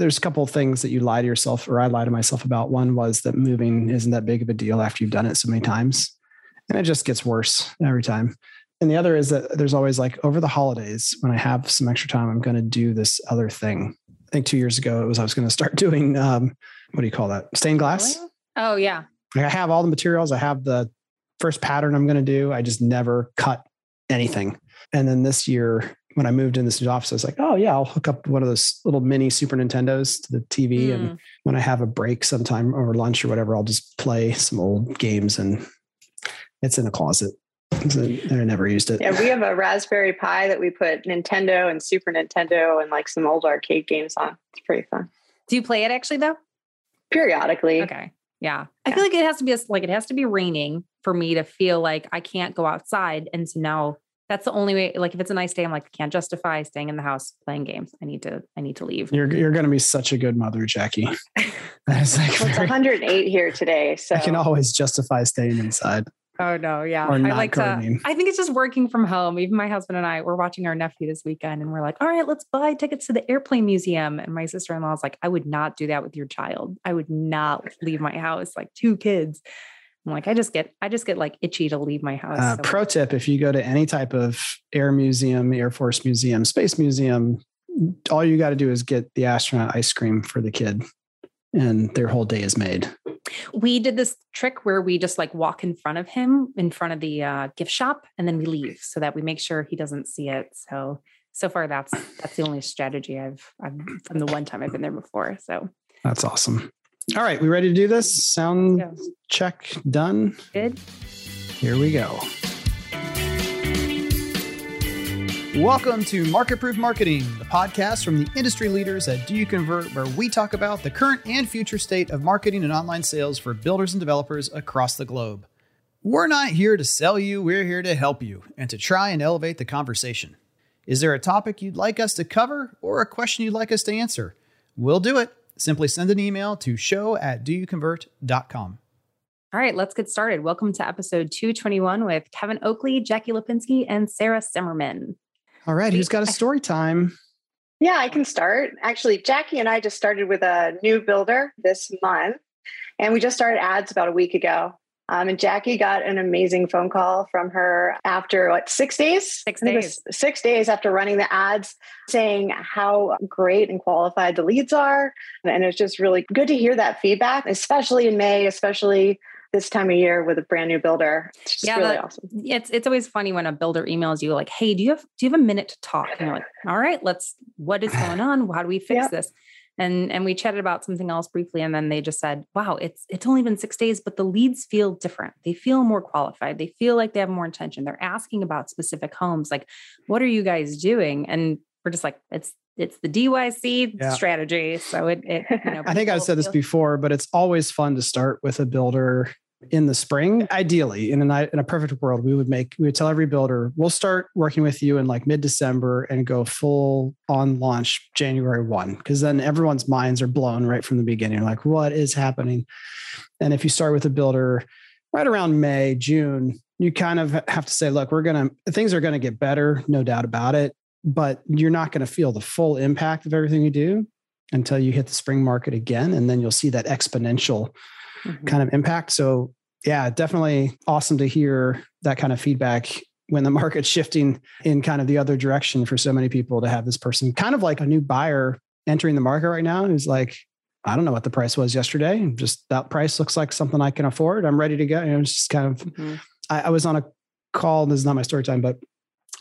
there's a couple of things that you lie to yourself or I lie to myself about. One was that moving isn't that big of a deal after you've done it so many times. And it just gets worse every time. And the other is that there's always like over the holidays when I have some extra time, I'm going to do this other thing. I think two years ago it was I was going to start doing um, what do you call that? Stained glass. Oh yeah. Like I have all the materials. I have the first pattern I'm going to do. I just never cut anything. And then this year when I moved in this new office, I was like, oh yeah, I'll hook up one of those little mini Super Nintendos to the TV. Mm. And when I have a break sometime over lunch or whatever, I'll just play some old games and it's in a closet. I never used it. Yeah, we have a Raspberry Pi that we put Nintendo and Super Nintendo and like some old arcade games on. It's pretty fun. Do you play it actually though? Periodically. Okay. Yeah. I feel like it has to be a, like it has to be raining for me to feel like I can't go outside. And so now that's the only way. Like if it's a nice day, I'm like, I can't justify staying in the house playing games. I need to, I need to leave. You're you're gonna be such a good mother, Jackie. That's like well, it's 108 here today. So I can always justify staying inside. Oh no, yeah. I like gardening. to I think it's just working from home. Even my husband and I we're watching our nephew this weekend and we're like, all right, let's buy tickets to the airplane museum. And my sister-in-law is like, I would not do that with your child. I would not leave my house, like two kids. I'm like, I just get, I just get like itchy to leave my house. Uh, so. Pro tip: If you go to any type of air museum, Air Force museum, space museum, all you got to do is get the astronaut ice cream for the kid, and their whole day is made. We did this trick where we just like walk in front of him in front of the uh, gift shop and then we leave so that we make sure he doesn't see it. So so far that's that's the only strategy I've I've from the one time I've been there before. So that's awesome. All right, we ready to do this? Sound yeah. check done. Good. Here we go. Welcome to Market Proof Marketing, the podcast from the industry leaders at Do You Convert, where we talk about the current and future state of marketing and online sales for builders and developers across the globe. We're not here to sell you, we're here to help you and to try and elevate the conversation. Is there a topic you'd like us to cover or a question you'd like us to answer? We'll do it. Simply send an email to show at doyouconvert.com. All right, let's get started. Welcome to episode 221 with Kevin Oakley, Jackie Lipinski, and Sarah Simmerman. All right, who's got a story time? Yeah, I can start. Actually, Jackie and I just started with a new builder this month, and we just started ads about a week ago. Um, and Jackie got an amazing phone call from her after what six days? Six days. Six days after running the ads, saying how great and qualified the leads are. And it's just really good to hear that feedback, especially in May, especially this time of year with a brand new builder. It's yeah, really that, awesome. It's it's always funny when a builder emails you like, "Hey, do you have do you have a minute to talk?" And you're like, "All right, let's. What is going on? How do we fix yep. this?" And and we chatted about something else briefly, and then they just said, "Wow, it's it's only been six days, but the leads feel different. They feel more qualified. They feel like they have more intention. They're asking about specific homes. Like, what are you guys doing?" And we're just like, "It's it's the DYC yeah. strategy. So it, it you know, I think I've said this before, but it's always fun to start with a builder in the spring. Ideally, in a in a perfect world, we would make we would tell every builder we'll start working with you in like mid December and go full on launch January one because then everyone's minds are blown right from the beginning. Like, what is happening? And if you start with a builder right around May June, you kind of have to say, look, we're gonna things are gonna get better, no doubt about it but you're not going to feel the full impact of everything you do until you hit the spring market again. And then you'll see that exponential mm-hmm. kind of impact. So, yeah, definitely awesome to hear that kind of feedback when the market's shifting in kind of the other direction for so many people to have this person kind of like a new buyer entering the market right now who's like, I don't know what the price was yesterday. Just that price looks like something I can afford. I'm ready to go. And it's just kind of, mm-hmm. I, I was on a call. This is not my story time, but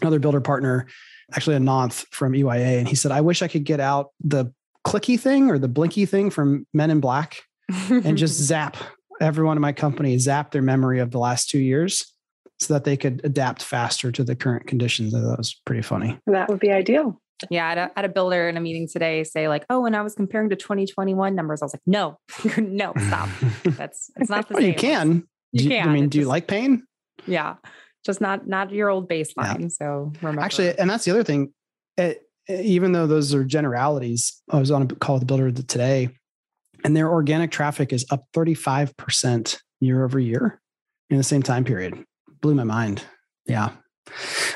another builder partner actually a nonth from EYA, and he said, "I wish I could get out the clicky thing or the blinky thing from Men in Black and just zap everyone in my company, zap their memory of the last two years." So that they could adapt faster to the current conditions. That was pretty funny. That would be ideal. Yeah, I had, a, had a builder in a meeting today say like, "Oh, when I was comparing to 2021 numbers, I was like, no, no, stop. That's it's not the well, same. You can. You do, can. I mean, do you like pain? Yeah just not not your old baseline. Yeah. So remember. Actually, and that's the other thing. It, even though those are generalities, I was on a call with the builder today, and their organic traffic is up 35% year over year in the same time period. Blew my mind. Yeah.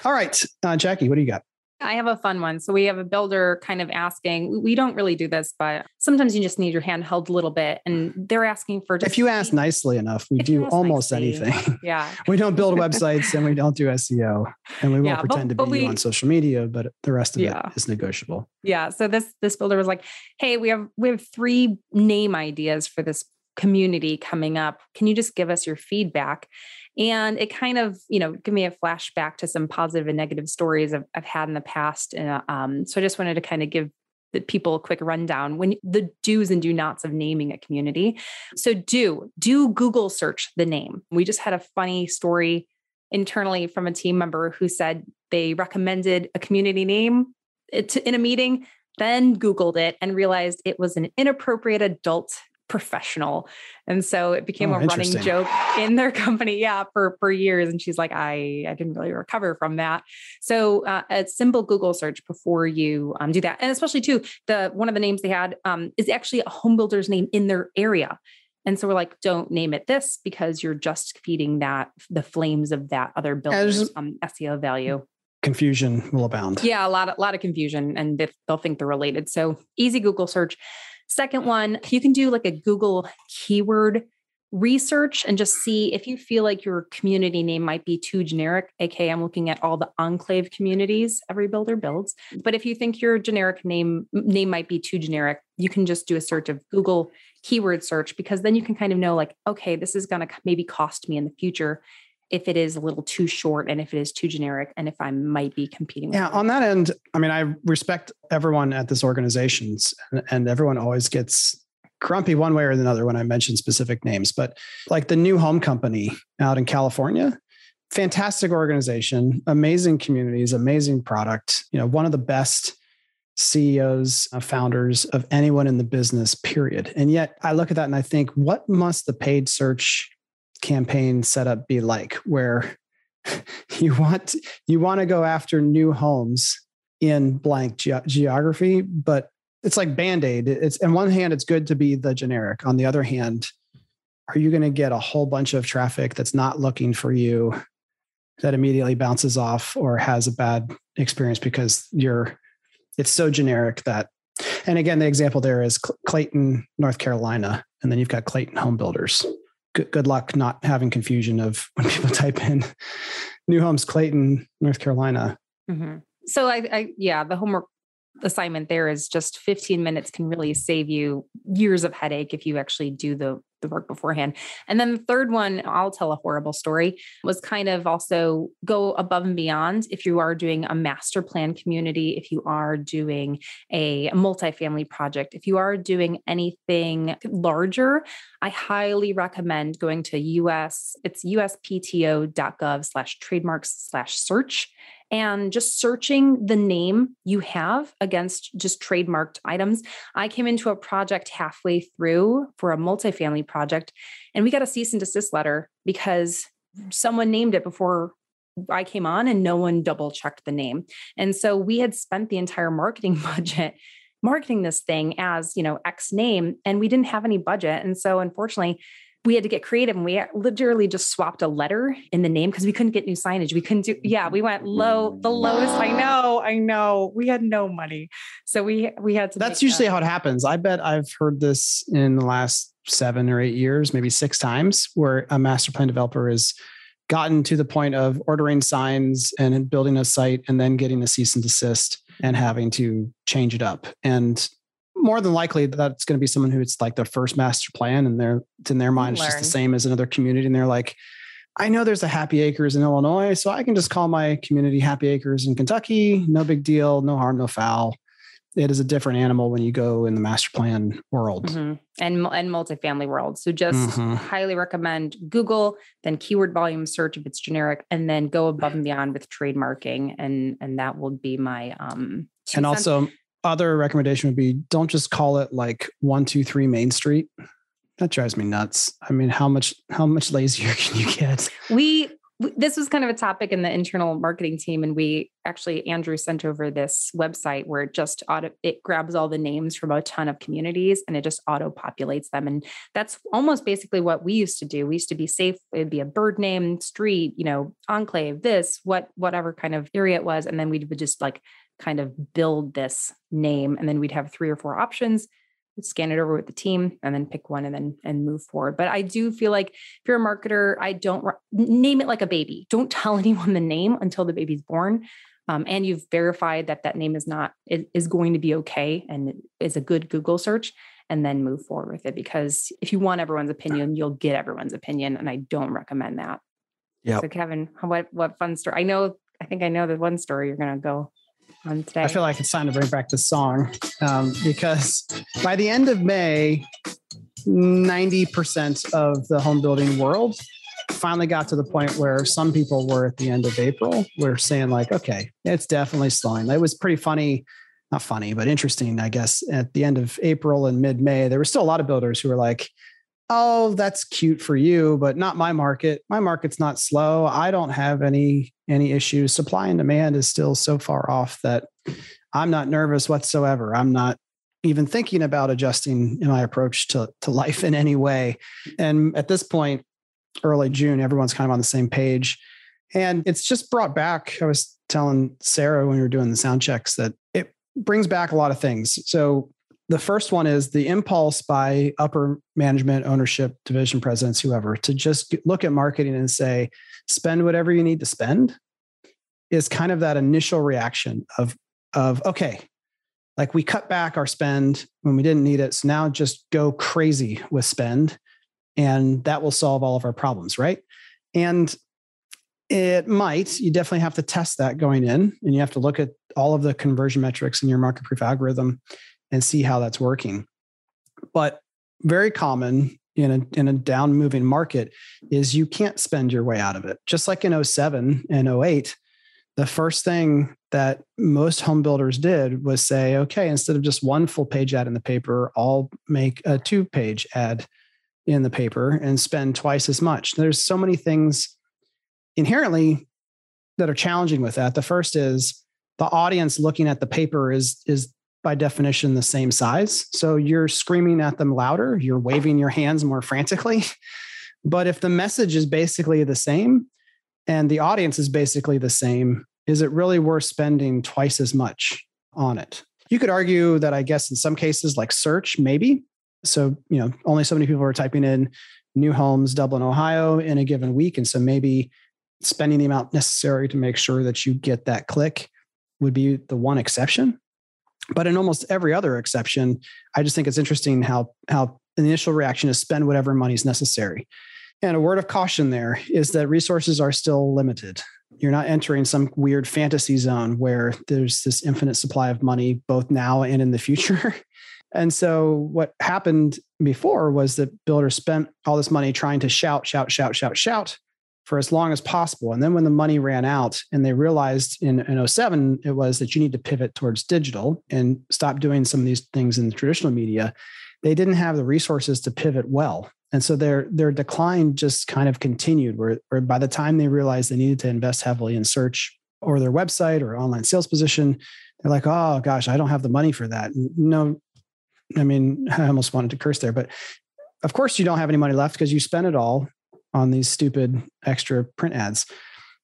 All right, uh, Jackie, what do you got? I have a fun one. So we have a builder kind of asking, we don't really do this, but sometimes you just need your hand held a little bit and they're asking for if you ask nicely enough, we do almost nicely. anything. Yeah. we don't build websites and we don't do SEO and we won't yeah, pretend but, to be we, on social media, but the rest of yeah. it is negotiable. Yeah. So this this builder was like, hey, we have we have three name ideas for this community coming up. Can you just give us your feedback? And it kind of, you know, give me a flashback to some positive and negative stories I've, I've had in the past. And um, so I just wanted to kind of give the people a quick rundown when the do's and do nots of naming a community. So do do Google search the name. We just had a funny story internally from a team member who said they recommended a community name in a meeting, then Googled it and realized it was an inappropriate adult professional. And so it became oh, a running joke in their company. Yeah, for, for years. And she's like, I, I didn't really recover from that. So uh, a simple Google search before you um, do that. And especially too, the one of the names they had um, is actually a home builder's name in their area. And so we're like, don't name it this because you're just feeding that the flames of that other builder's um, SEO value confusion will abound. Yeah, a lot of, lot of confusion and they'll think they're related. So easy Google search. Second one, you can do like a Google keyword research and just see if you feel like your community name might be too generic. Okay, I'm looking at all the enclave communities every builder builds. But if you think your generic name name might be too generic, you can just do a search of Google keyword search because then you can kind of know like, okay, this is going to maybe cost me in the future if it is a little too short and if it is too generic and if I might be competing. Yeah, on that end, I mean, I respect everyone at this organizations and everyone always gets grumpy one way or another when I mention specific names, but like the new home company out in California, fantastic organization, amazing communities, amazing product, you know, one of the best CEOs, uh, founders of anyone in the business, period. And yet I look at that and I think, what must the paid search campaign setup be like where you want you want to go after new homes in blank ge- geography but it's like band-aid. It's on one hand it's good to be the generic. On the other hand are you going to get a whole bunch of traffic that's not looking for you that immediately bounces off or has a bad experience because you're it's so generic that and again the example there is clayton north carolina and then you've got clayton home builders good, good luck not having confusion of when people type in new homes clayton north carolina mm-hmm. so I, I yeah the homework assignment there is just 15 minutes can really save you years of headache if you actually do the the work beforehand. And then the third one, I'll tell a horrible story, was kind of also go above and beyond if you are doing a master plan community, if you are doing a multifamily project, if you are doing anything larger, I highly recommend going to US, it's uspto.gov slash trademarks slash search and just searching the name you have against just trademarked items. I came into a project halfway through for a multifamily project, and we got a cease and desist letter because someone named it before I came on and no one double checked the name. And so we had spent the entire marketing budget marketing this thing as, you know, X name and we didn't have any budget. And so unfortunately, we had to get creative and we literally just swapped a letter in the name because we couldn't get new signage. We couldn't do, yeah, we went low, the mm. lowest. I know, I know. We had no money. So we we had to That's usually that. how it happens. I bet I've heard this in the last seven or eight years, maybe six times, where a master plan developer has gotten to the point of ordering signs and building a site and then getting a cease and desist and having to change it up. And more than likely that's going to be someone who it's like their first master plan and they're it's in their mind it's just the same as another community and they're like i know there's a happy acres in illinois so i can just call my community happy acres in kentucky no big deal no harm no foul it is a different animal when you go in the master plan world mm-hmm. and and multifamily world. So just mm-hmm. highly recommend Google, then keyword volume search if it's generic, and then go above and beyond with trademarking, and and that will be my um. And cents. Other recommendation would be don't just call it like one two three Main Street. That drives me nuts. I mean, how much how much lazier can you get? We this was kind of a topic in the internal marketing team and we actually andrew sent over this website where it just auto it grabs all the names from a ton of communities and it just auto populates them and that's almost basically what we used to do we used to be safe it'd be a bird name street you know enclave this what whatever kind of area it was and then we would just like kind of build this name. And then we'd have three or four options. Scan it over with the team and then pick one and then and move forward. But i do feel like if you're a marketer i don't name it like a baby. Don't tell anyone the name until the baby's born um, and you've verified that that name is not is going to be okay and is a good google search and then move forward with it because if you want everyone's opinion you'll get everyone's opinion and i don't recommend that. Yeah so kevin what what fun story i know i think i know the one story you're going to go on today. I feel like it's time to bring back the song um, because by the end of May, 90% of the home building world finally got to the point where some people were at the end of April. We're saying, like, okay, it's definitely slowing. It was pretty funny, not funny, but interesting, I guess. At the end of April and mid May, there were still a lot of builders who were like, oh that's cute for you but not my market. My market's not slow. I don't have any any issues. Supply and demand is still so far off that i'm not nervous whatsoever. I'm not even thinking about adjusting my approach to, to life in any way. And at this point early june everyone's kind of on the same page. And it's just brought back i was telling sarah when we were doing the sound checks that it brings back a lot of things. So the first one is the impulse by upper management, ownership, division presidents, whoever, to just look at marketing and say, spend whatever you need to spend is kind of that initial reaction of, of okay, like we cut back our spend when we didn't need it. So now just go crazy with spend and that will solve all of our problems, right? And it might, you definitely have to test that going in and you have to look at all of the conversion metrics in your market proof algorithm and see how that's working. But very common in a, in a down moving market is you can't spend your way out of it. Just like in 07 and 08, the first thing that most home builders did was say, okay, instead of just one full page ad in the paper, I'll make a two page ad in the paper and spend twice as much. There's so many things inherently that are challenging with that. The first is the audience looking at the paper is is by definition the same size. So you're screaming at them louder, you're waving your hands more frantically. But if the message is basically the same and the audience is basically the same, is it really worth spending twice as much on it? You could argue that I guess in some cases, like search, maybe. So, you know, only so many people are typing in new homes, Dublin, Ohio in a given week. And so maybe spending the amount necessary to make sure that you get that click would be the one exception. But in almost every other exception, I just think it's interesting how how the initial reaction is spend whatever money is necessary. And a word of caution there is that resources are still limited. You're not entering some weird fantasy zone where there's this infinite supply of money both now and in the future. and so what happened before was that builders spent all this money trying to shout, shout, shout, shout, shout for as long as possible. And then when the money ran out and they realized in, in 07, it was that you need to pivot towards digital and stop doing some of these things in the traditional media, they didn't have the resources to pivot well. And so their their decline just kind of continued where, where by the time they realized they needed to invest heavily in search or their website or online sales position, they're like, oh gosh, I don't have the money for that. No, I mean, I almost wanted to curse there, but of course you don't have any money left because you spent it all on these stupid extra print ads.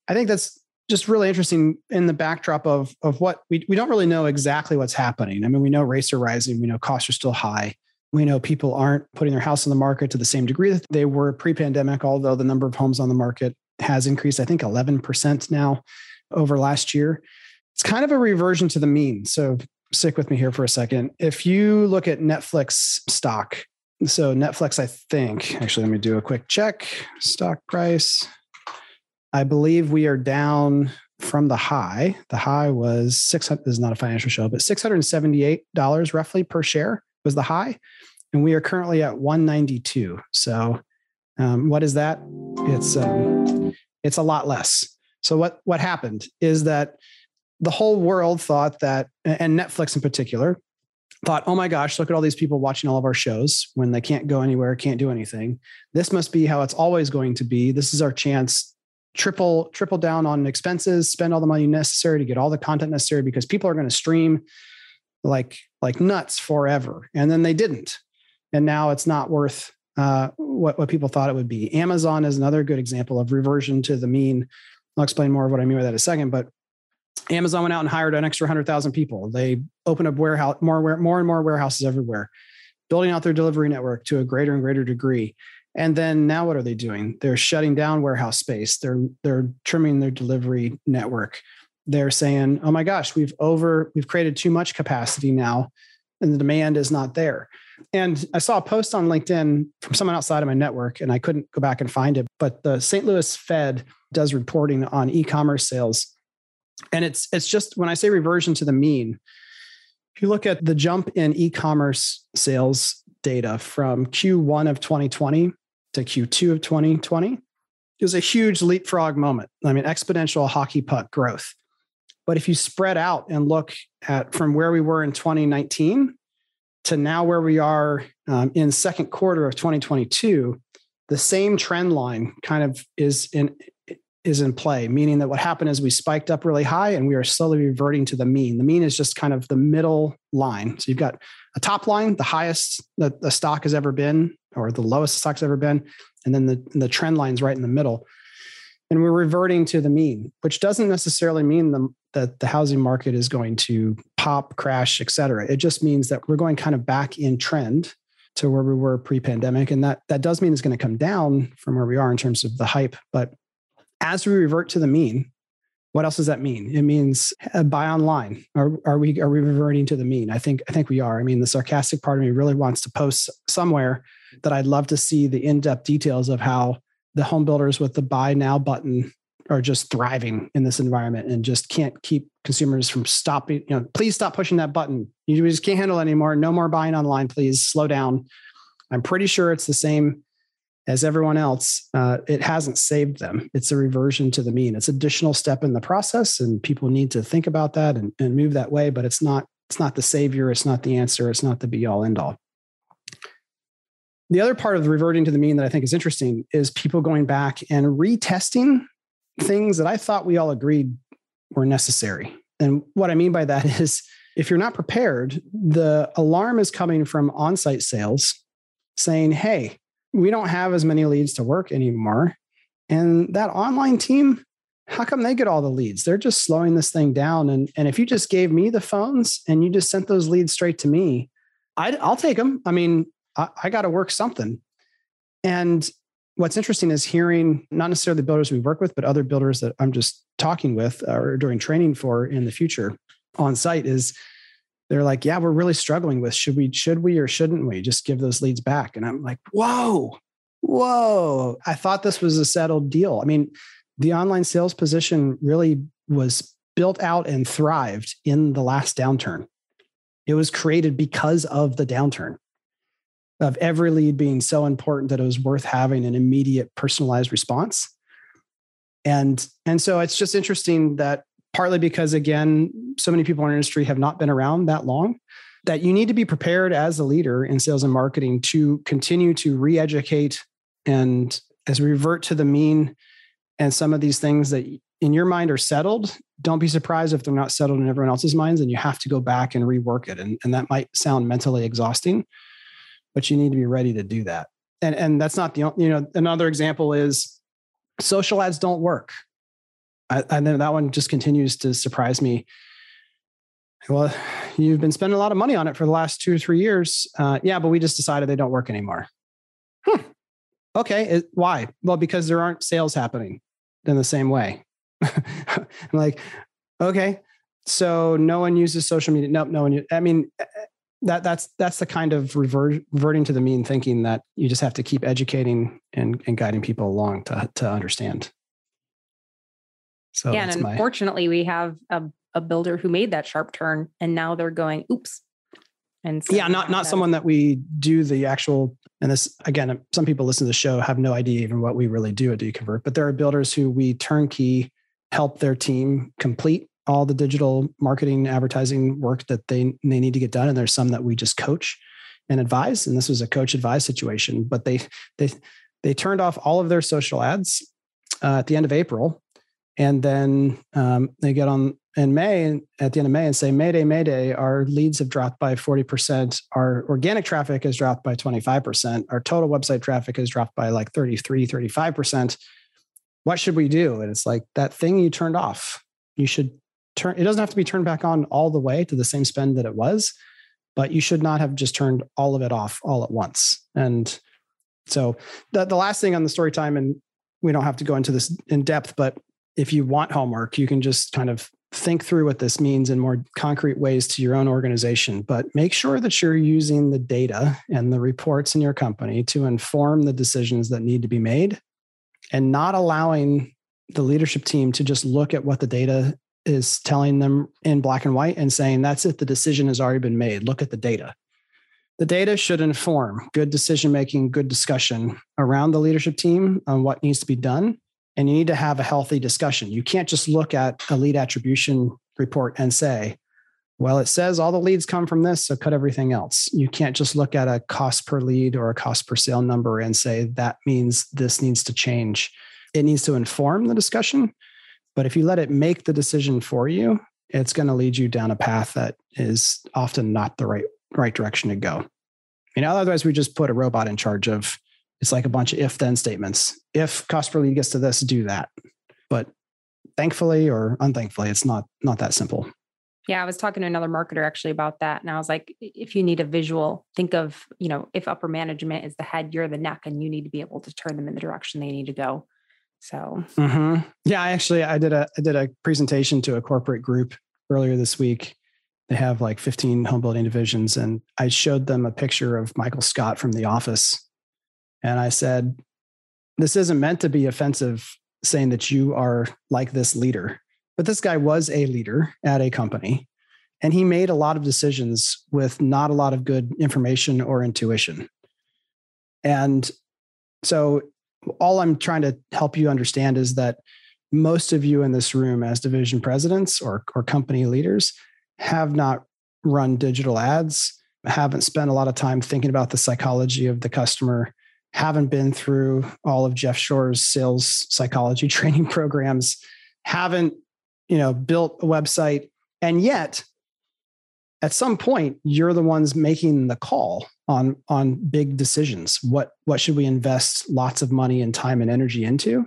I think that's just really interesting in the backdrop of of what we we don't really know exactly what's happening. I mean, we know rates are rising, we know costs are still high. We know people aren't putting their house on the market to the same degree that they were pre-pandemic, although the number of homes on the market has increased, I think 11% now over last year. It's kind of a reversion to the mean. So stick with me here for a second. If you look at Netflix stock so Netflix, I think, actually, let me do a quick check. Stock price. I believe we are down from the high. The high was 600, this is not a financial show, but $678 roughly per share was the high. And we are currently at 192. So um, what is that? It's um, it's a lot less. So what what happened is that the whole world thought that, and Netflix in particular, thought, oh my gosh, look at all these people watching all of our shows when they can't go anywhere, can't do anything. This must be how it's always going to be. This is our chance. Triple, triple down on expenses, spend all the money necessary to get all the content necessary because people are going to stream like like nuts forever. And then they didn't. And now it's not worth uh, what, what people thought it would be. Amazon is another good example of reversion to the mean. I'll explain more of what I mean by that in a second. But Amazon went out and hired an extra 100,000 people. They opened up warehouse more more and more warehouses everywhere, building out their delivery network to a greater and greater degree. And then now what are they doing? They're shutting down warehouse space. They're they're trimming their delivery network. They're saying, "Oh my gosh, we've over we've created too much capacity now and the demand is not there." And I saw a post on LinkedIn from someone outside of my network and I couldn't go back and find it, but the St. Louis Fed does reporting on e-commerce sales. And it's it's just when I say reversion to the mean, if you look at the jump in e-commerce sales data from Q1 of 2020 to Q2 of 2020, it was a huge leapfrog moment. I mean, exponential hockey puck growth. But if you spread out and look at from where we were in 2019 to now where we are um, in second quarter of 2022, the same trend line kind of is in is in play, meaning that what happened is we spiked up really high and we are slowly reverting to the mean. The mean is just kind of the middle line. So you've got a top line, the highest that the stock has ever been, or the lowest the stock's ever been, and then the, the trend line's right in the middle. And we're reverting to the mean, which doesn't necessarily mean the, that the housing market is going to pop, crash, et cetera. It just means that we're going kind of back in trend to where we were pre-pandemic. And that that does mean it's going to come down from where we are in terms of the hype. But as we revert to the mean, what else does that mean? It means uh, buy online. Are, are we are we reverting to the mean? I think I think we are. I mean, the sarcastic part of me really wants to post somewhere that I'd love to see the in-depth details of how the home builders with the buy now button are just thriving in this environment and just can't keep consumers from stopping. You know, please stop pushing that button. You just can't handle it anymore. No more buying online, please. Slow down. I'm pretty sure it's the same as everyone else, uh, it hasn't saved them. It's a reversion to the mean. It's additional step in the process, and people need to think about that and, and move that way. But it's not it's not the savior. It's not the answer. It's not the be all end all. The other part of the reverting to the mean that I think is interesting is people going back and retesting things that I thought we all agreed were necessary. And what I mean by that is if you're not prepared, the alarm is coming from on site sales saying, hey, we don't have as many leads to work anymore. And that online team, how come they get all the leads? They're just slowing this thing down. And, and if you just gave me the phones and you just sent those leads straight to me, i will take them. I mean, I, I got to work something. And what's interesting is hearing not necessarily the builders we work with, but other builders that I'm just talking with or doing training for in the future on site is they're like, yeah, we're really struggling with should we, should we, or shouldn't we just give those leads back? And I'm like, whoa, whoa. I thought this was a settled deal. I mean, the online sales position really was built out and thrived in the last downturn. It was created because of the downturn of every lead being so important that it was worth having an immediate personalized response. And, and so it's just interesting that partly because again so many people in our industry have not been around that long that you need to be prepared as a leader in sales and marketing to continue to re-educate and as we revert to the mean and some of these things that in your mind are settled. Don't be surprised if they're not settled in everyone else's minds and you have to go back and rework it. And, and that might sound mentally exhausting but you need to be ready to do that. And and that's not the you know another example is social ads don't work And then that one just continues to surprise me. Well, you've been spending a lot of money on it for the last two or three years. Uh, yeah, but we just decided they don't work anymore. Hmm. Okay, it, why? Well, because there aren't sales happening in the same way. I'm like, okay, so no one uses social media. Nope, no one. I mean, eh, eh, that that's that's the kind of revert, reverting to the mean thinking that you just have to keep educating and, and guiding people along to to understand. So yeah, and unfortunately, my... we have a, a builder who made that sharp turn, and now they're going, "Oops." And so yeah, not not someone that we do the actual. And this again, some people listen to the show have no idea even what we really do at Do You Convert. But there are builders who we turnkey help their team complete all the digital marketing advertising work that they they need to get done and there's some that we just coach and advise and this was a coach advise situation but they they they turned off all of their social ads uh, at the end of april and then um, they get on in May at the end of May and say, Mayday, Mayday, our leads have dropped by 40%. Our organic traffic has dropped by 25%. Our total website traffic has dropped by like 33, 35%. What should we do? And it's like that thing you turned off. You should turn it doesn't have to be turned back on all the way to the same spend that it was, but you should not have just turned all of it off all at once. And so the, the last thing on the story time, and we don't have to go into this in depth, but if you want homework, you can just kind of think through what this means in more concrete ways to your own organization. But make sure that you're using the data and the reports in your company to inform the decisions that need to be made and not allowing the leadership team to just look at what the data is telling them in black and white and saying, that's it, the decision has already been made. Look at the data. The data should inform good decision making, good discussion around the leadership team on what needs to be done. And you need to have a healthy discussion. You can't just look at a lead attribution report and say, well, it says all the leads come from this, so cut everything else. You can't just look at a cost per lead or a cost per sale number and say that means this needs to change. It needs to inform the discussion. But if you let it make the decision for you, it's going to lead you down a path that is often not the right right direction to go. You know, otherwise we just put a robot in charge of it's like a bunch of if then statements. If cost per lead gets to this, do that. But thankfully or unthankfully, it's not not that simple. Yeah, I was talking to another marketer actually about that. And I was like, if you need a visual, think of, you know, if upper management is the head, you're the neck, and you need to be able to turn them in the direction they need to go. So mm-hmm. yeah, I actually I did a I did a presentation to a corporate group earlier this week they have like 15 home building divisions. And I showed them a picture of Michael Scott from The Office. And I said, This isn't meant to be offensive, saying that you are like this leader. But this guy was a leader at a company. And he made a lot of decisions with not a lot of good information or intuition. And so, all I'm trying to help you understand is that most of you in this room, as division presidents or, or company leaders, have not run digital ads, haven't spent a lot of time thinking about the psychology of the customer, haven't been through all of Jeff Shore's sales psychology training programs, haven't, you know, built a website, and yet at some point you're the ones making the call on on big decisions what what should we invest lots of money and time and energy into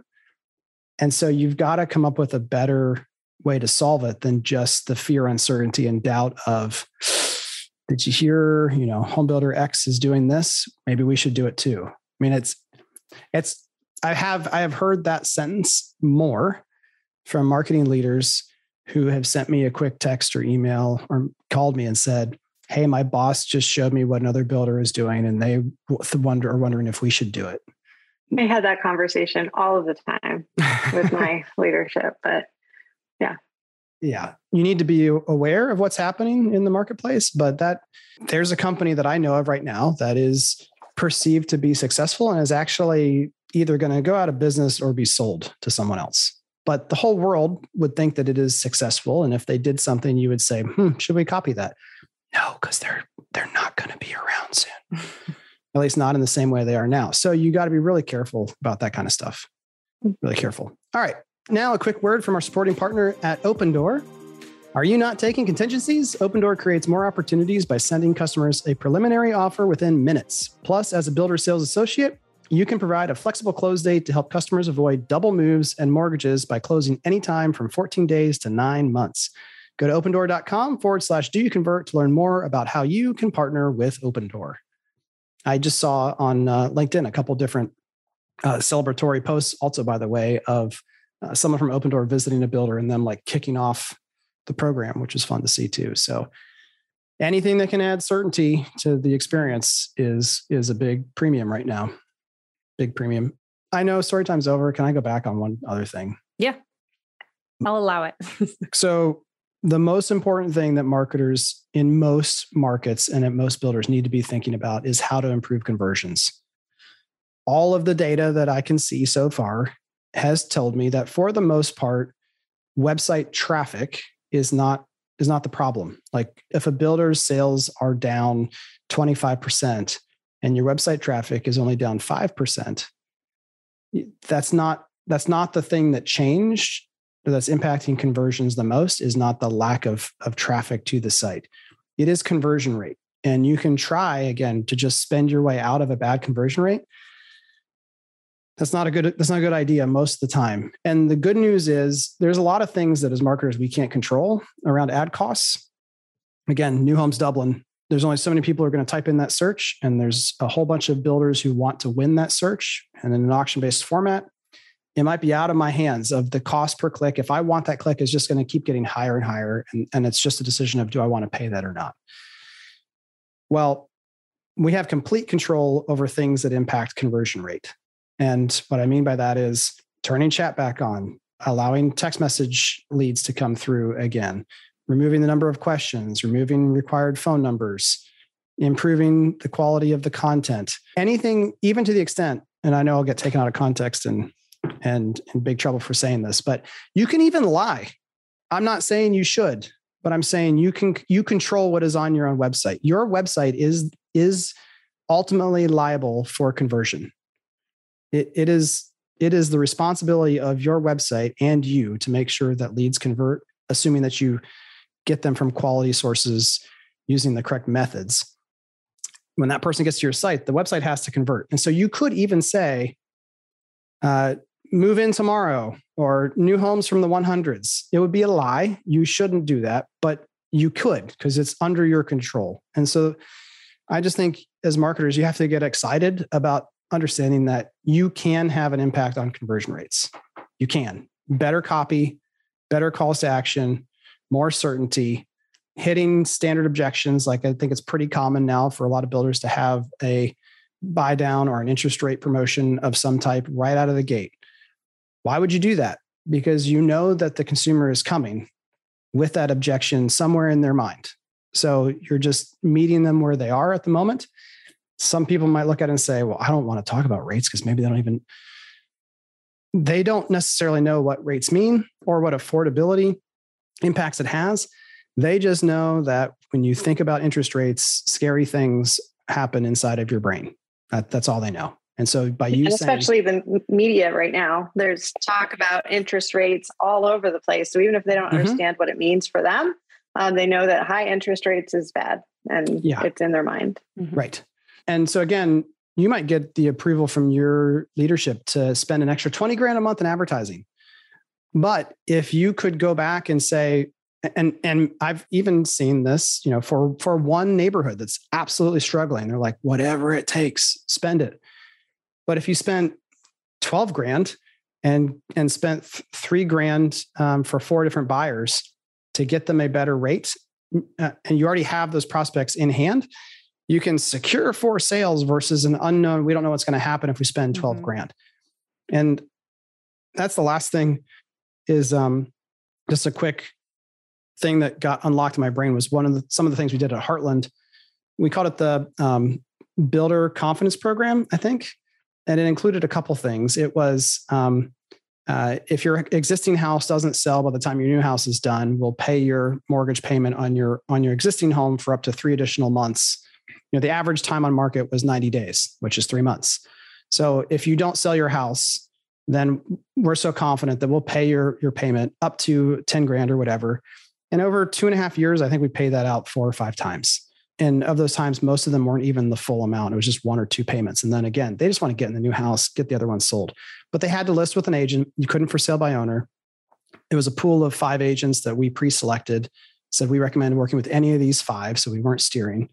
and so you've got to come up with a better way to solve it than just the fear, uncertainty, and doubt of, did you hear, you know, homebuilder X is doing this? Maybe we should do it too. I mean, it's, it's, I have, I have heard that sentence more from marketing leaders who have sent me a quick text or email or called me and said, Hey, my boss just showed me what another builder is doing and they wonder are wondering if we should do it. I had that conversation all of the time with my leadership, but yeah yeah you need to be aware of what's happening in the marketplace but that there's a company that i know of right now that is perceived to be successful and is actually either going to go out of business or be sold to someone else. But the whole world would think that it is successful and if they did something you would say hmm, should we copy that? No because they're they're not going to be around soon. At least not in the same way they are now. So you got to be really careful about that kind of stuff. Really careful. All right now, a quick word from our supporting partner at Opendoor. Are you not taking contingencies? Opendoor creates more opportunities by sending customers a preliminary offer within minutes. Plus, as a builder sales associate, you can provide a flexible close date to help customers avoid double moves and mortgages by closing anytime from 14 days to nine months. Go to opendoor.com forward slash do you convert to learn more about how you can partner with Opendoor. I just saw on uh, LinkedIn a couple different uh, celebratory posts, also, by the way, of uh, someone from Opendoor visiting a builder and them like kicking off the program, which is fun to see too. So anything that can add certainty to the experience is is a big premium right now. Big premium. I know story time's over. Can I go back on one other thing? Yeah. I'll allow it. so the most important thing that marketers in most markets and at most builders need to be thinking about is how to improve conversions. All of the data that I can see so far has told me that for the most part, website traffic is not is not the problem. Like if a builder's sales are down 25% and your website traffic is only down 5%, that's not that's not the thing that changed that's impacting conversions the most is not the lack of, of traffic to the site. It is conversion rate. And you can try again to just spend your way out of a bad conversion rate That's not a good that's not a good idea most of the time. And the good news is there's a lot of things that as marketers we can't control around ad costs. Again, New Homes Dublin, there's only so many people who are going to type in that search and there's a whole bunch of builders who want to win that search and in an auction-based format it might be out of my hands of the cost per click if i want that click is just going to keep getting higher and higher and, and it's just a decision of do i want to pay that or not well we have complete control over things that impact conversion rate and what I mean by that is turning chat back on, allowing text message leads to come through again, removing the number of questions, removing required phone numbers, improving the quality of the content, anything, even to the extent, and I know I'll get taken out of context and and in big trouble for saying this, but you can even lie. I'm not saying you should, but I'm saying you can you control what is on your own website. Your website is is ultimately liable for conversion it, it is it is the responsibility of your website and you to make sure that leads convert assuming that you get them from quality sources using the correct methods. When that person gets to your site the website has to convert. And so you could even say uh, move in tomorrow or new homes from the 100s it would be a lie. You shouldn't do that but you could because it's under your control. And so i just think as marketers you have to get excited about understanding that you can have an impact on conversion rates. You can. Better copy, better calls to action, more certainty, hitting standard objections. Like I think it's pretty common now for a lot of builders to have a buy down or an interest rate promotion of some type right out of the gate. Why would you do that? Because you know that the consumer is coming with that objection somewhere in their mind. So you're just meeting them where they are at the moment some people might look at it and say, well, I don't want to talk about rates because maybe they don't even, they don't necessarily know what rates mean or what affordability impacts it has. They just know that when you think about interest rates, scary things happen inside of your brain. That, that's all they know. And so by you and especially saying, the media right now, there's talk about interest rates all over the place. So even if they don't mm-hmm. understand what it means for them, um, they know that high interest rates is bad and yeah. it's in their mind. Mm-hmm. Right. And so again, you might get the approval from your leadership to spend an extra 20 grand a month in advertising. But if you could go back and say, and and I've even seen this, you know, for for one neighborhood that's absolutely struggling, they're like, whatever it takes, spend it. But if you spent 12 grand and and spent three grand um, for four different buyers to get them a better rate, uh, and you already have those prospects in hand, you can secure four sales versus an unknown. We don't know what's going to happen if we spend 12 mm-hmm. grand. And that's the last thing is um, just a quick thing that got unlocked in my brain was one of the, some of the things we did at Heartland. We called it the um, builder confidence program, I think. And it included a couple things. It was um, uh, if your existing house doesn't sell by the time your new house is done, we'll pay your mortgage payment on your on your existing home for up to three additional months you know the average time on market was 90 days which is three months. So if you don't sell your house then we're so confident that we'll pay your your payment up to 10 grand or whatever. And over two and a half years i think we paid that out four or five times. And of those times most of them weren't even the full amount. It was just one or two payments. And then again they just want to get in the new house get the other one sold. But they had to list with an agent. You couldn't for sale by owner. It was a pool of five agents that we pre-selected said we recommend working with any of these five so we weren't steering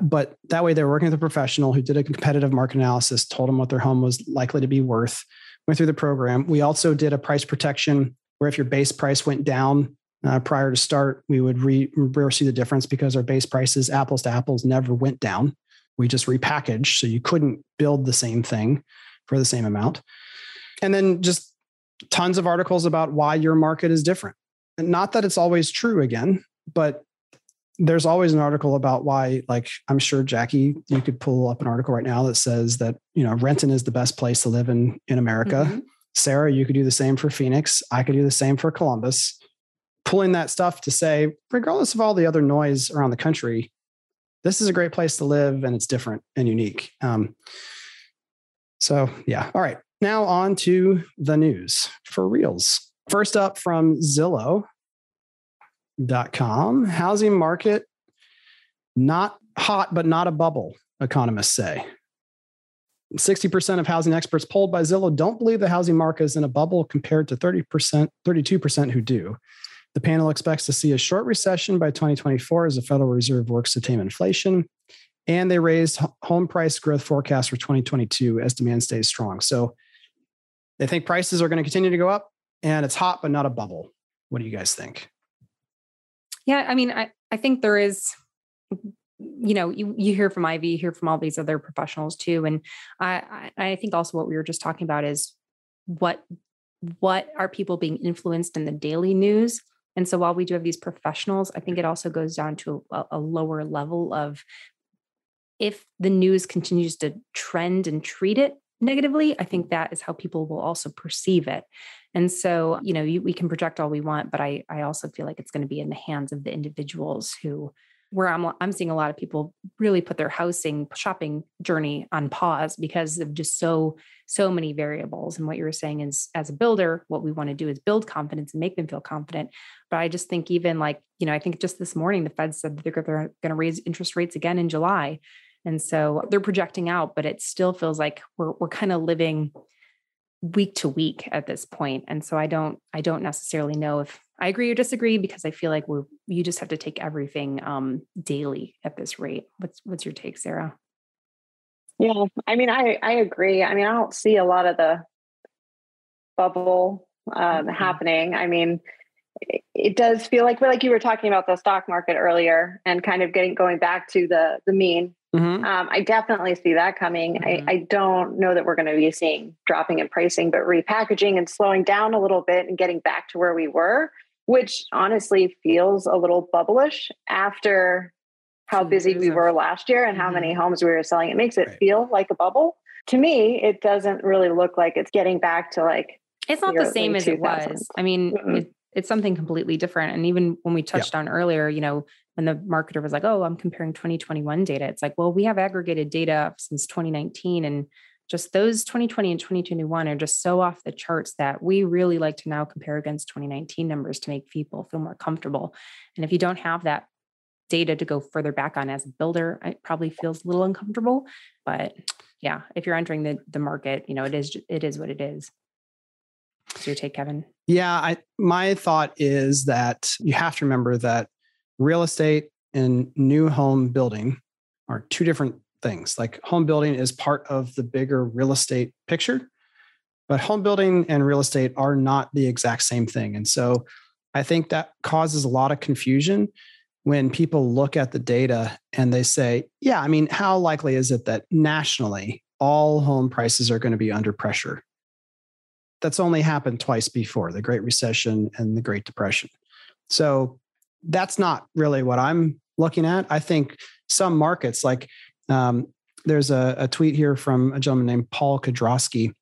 but that way they were working with a professional who did a competitive market analysis, told them what their home was likely to be worth, went through the program. We also did a price protection where if your base price went down uh, prior to start, we would re- see the difference because our base prices, apples to apples, never went down. We just repackaged. So you couldn't build the same thing for the same amount. And then just tons of articles about why your market is different. And not that it's always true again, but there's always an article about why like i'm sure jackie you could pull up an article right now that says that you know renton is the best place to live in in america. Mm-hmm. sarah you could do the same for phoenix. I could do the same for columbus. Pulling that stuff to say regardless of all the other noise around the country this is a great place to live and it's different and unique. Um, so yeah. All right. Now on to the news for reals. First up from zillow com. Housing market, not hot, but not a bubble, economists say. 60% of housing experts polled by Zillow don't believe the housing market is in a bubble compared to 30%, 32% who do. The panel expects to see a short recession by 2024 as the Federal Reserve works to tame inflation. And they raised home price growth forecast for 2022 as demand stays strong. So they think prices are going to continue to go up and it's hot, but not a bubble. What do you guys think? Yeah, I mean, I, I think there is you know you you hear from ivy you hear from all these other professionals too and i i think also what we were just talking about is what what are people being influenced in the daily news? And so while we do have these professionals i think it also goes down to a, a lower level of if the news continues to trend and treat it negatively i think that is how people will also perceive it and so you know you, we can project all we want but i i also feel like it's going to be in the hands of the individuals who where I'm I'm seeing a lot of people really put their housing shopping journey on pause because of just so so many variables. And what you were saying is as a builder, what we want to do is build confidence and make them feel confident. But I just think even like, you know, I think just this morning the Fed said that they're, they're going to raise interest rates again in July. And so they're projecting out, but it still feels like we're we're kind of living week to week at this. And so I don't I don't necessarily know if I agree or disagree because I feel like we're you just have to take everything um, daily at this rate. What's what's your take, Sarah? Yeah, I mean, I I agree. I mean, I don't see a lot of the bubble um, mm-hmm. happening. I mean, it, it does feel like like you were talking about the stock market earlier and kind of getting going back to the the mean. Mm-hmm. Um, I definitely see that coming. Mm-hmm. I, I don't know that we're going to be seeing dropping in pricing, but repackaging and slowing down a little bit and getting back to where we were which honestly feels a little bubblish after how busy we were last year and how mm-hmm. many homes we were selling. It makes it right. feel like a bubble. To me, it doesn't really look like it's getting back to like it's not the same as it was. I mean, mm-hmm. it, it's something completely different. And even when we touched yeah. on earlier, you know, when the marketer was like, "Oh, I'm comparing 2021 data," it's like, well, we have aggregated data since 2019, and just those 2020 and 2021 are just so off the charts that we really like to now compare against 2019 numbers to make people feel more comfortable. And if you don't have that data to go further back on as a builder, it probably feels a little uncomfortable. But yeah, if you're entering the the market, you know, it is it is what it is. What's your take, Kevin? Yeah, I my thought is that you have to remember that real estate and new home building are two different things. Like home building is part of the bigger real estate picture, but home building and real estate are not the exact same thing. And so I think that causes a lot of confusion when people look at the data and they say, yeah, I mean, how likely is it that nationally all home prices are going to be under pressure? That's only happened twice before the Great Recession and the Great Depression. So that's not really what I'm looking at. I think some markets like um, there's a, a, tweet here from a gentleman named Paul Kedrosky,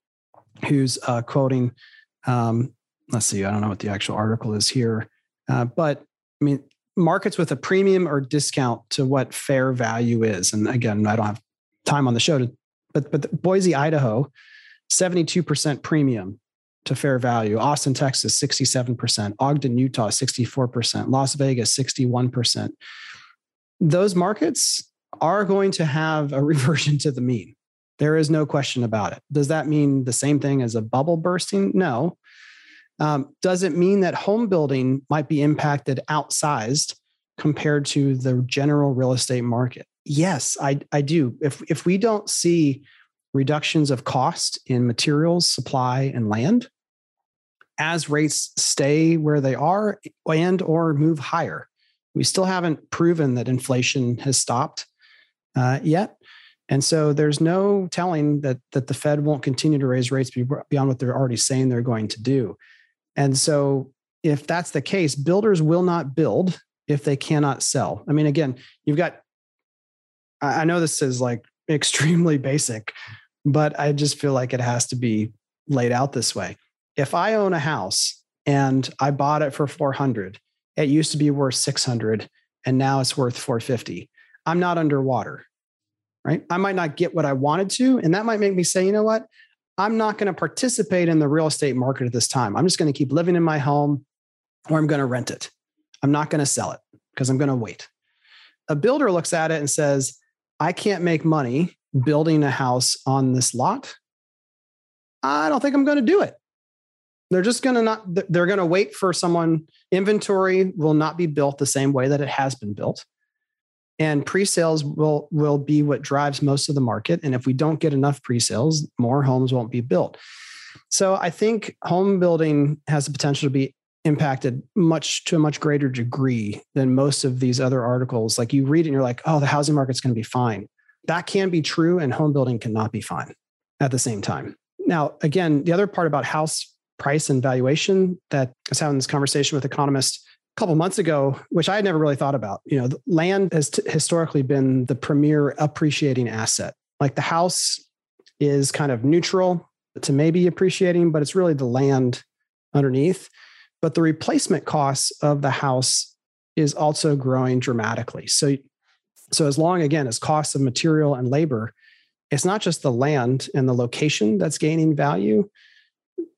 who's uh, quoting. Um, let's see, I don't know what the actual article is here, uh, but I mean, markets with a premium or discount to what fair value is. And again, I don't have time on the show to, but but Boise, Idaho, 72% premium to fair value. Austin, Texas, 67%. Ogden, Utah, 64%. Las Vegas, 61%. Those markets are going to have a reversion to the mean. There is no question about it. Does that mean the same thing as a bubble bursting? No. Um, does it mean that home building might be impacted outsized compared to the general real estate market? Yes, I, I do. If, if we don't see reductions of cost in materials, supply, and land, as rates stay where they are and or move higher, we still haven't proven that inflation has stopped uh, yet. And so there's no telling that that the Fed won't continue to raise rates beyond what they're already saying they're going to do. And so if that's the case, builders will not build if they cannot sell. I mean, again, you've got I know this is like extremely basic, but I just feel like it has to be laid out this way. If I own a house and I bought it for 400, it used to be worth 600 and now it's worth 450. I'm not underwater right? I might not get what I wanted to. And that might make me say, you know what? I'm not going to participate in the real estate market at this time. I'm just going to keep living in my home or I'm going to rent it. I'm not going to sell it because I'm going to wait. A builder looks at it and says, I can't make money building a house on this lot, I don't think I'm going to do it. They're just going to not, they're going to wait for someone. Inventory will not be built the same way that it has been built. And pre-sales will will be what drives most of the market. And if we don't get enough pre-sales, more homes won't be built. So I think home building has the potential to be impacted much to a much greater degree than most of these other articles. Like you read it and you're like, oh, the housing market's going to be fine. That can be true, and home building cannot be fine at the same time. Now, again, the other part about house price and valuation that I was having this conversation with economists a couple months ago, which I had never really thought about. You know, land has t- historically been the premier appreciating asset. Like the house is kind of neutral to maybe appreciating, but it's really the land underneath. But the replacement costs of the house is also growing dramatically. So, so as long again as costs of material and labor, it's not just the land and the location that's gaining value.